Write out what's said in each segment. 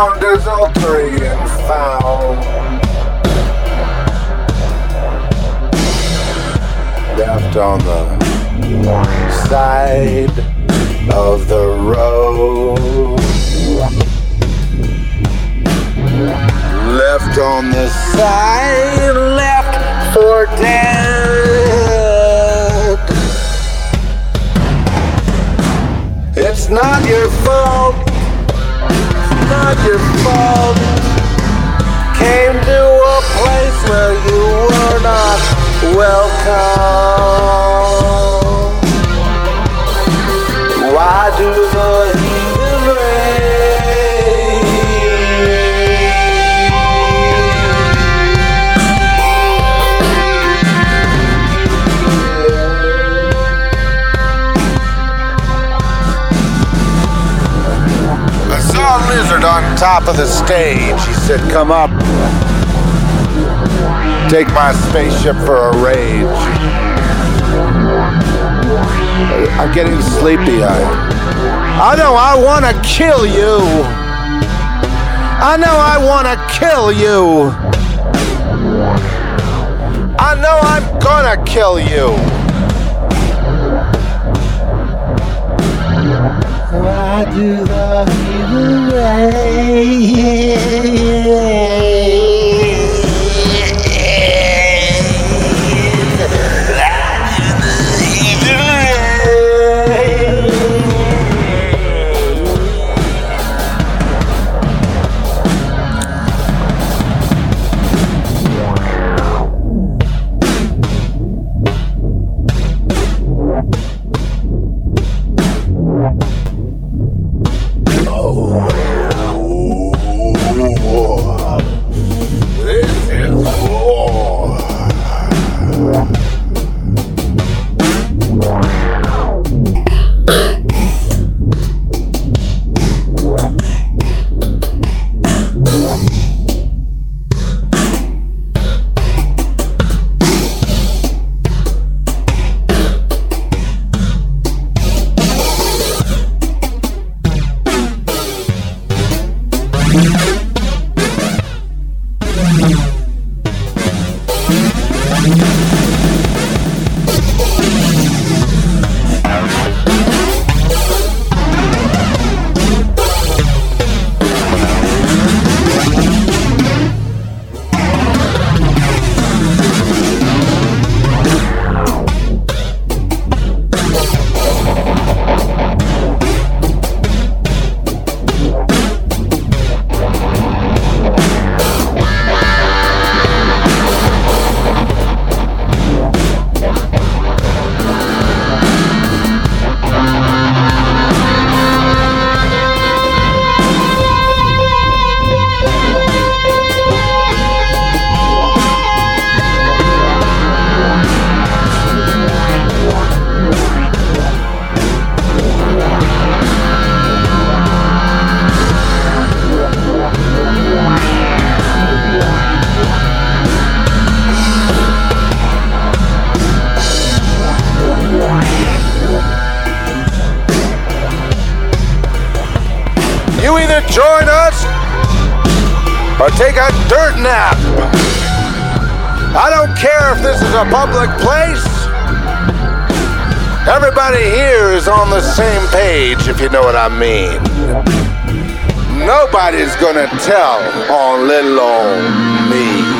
ground is ultra and foul. Left on the side of the road. Left on the side, left for dead. It's not your fault not your fault. Came to a place where you were not welcome. Top of the stage. He said, Come up. Take my spaceship for a rage. I'm getting sleepy. I, I know I want to kill you. I know I want to kill you. I know I'm gonna kill you. Why do the This Join us or take a dirt nap. I don't care if this is a public place. Everybody here is on the same page, if you know what I mean. Nobody's gonna tell on little old me.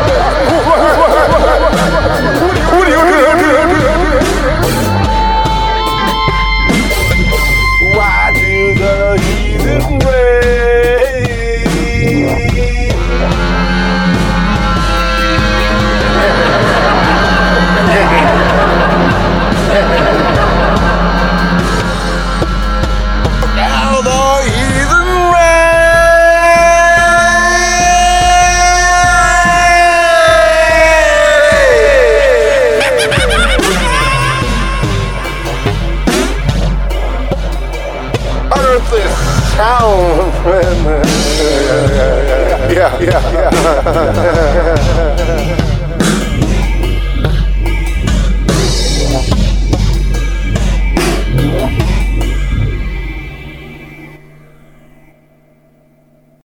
yeah, yeah, yeah.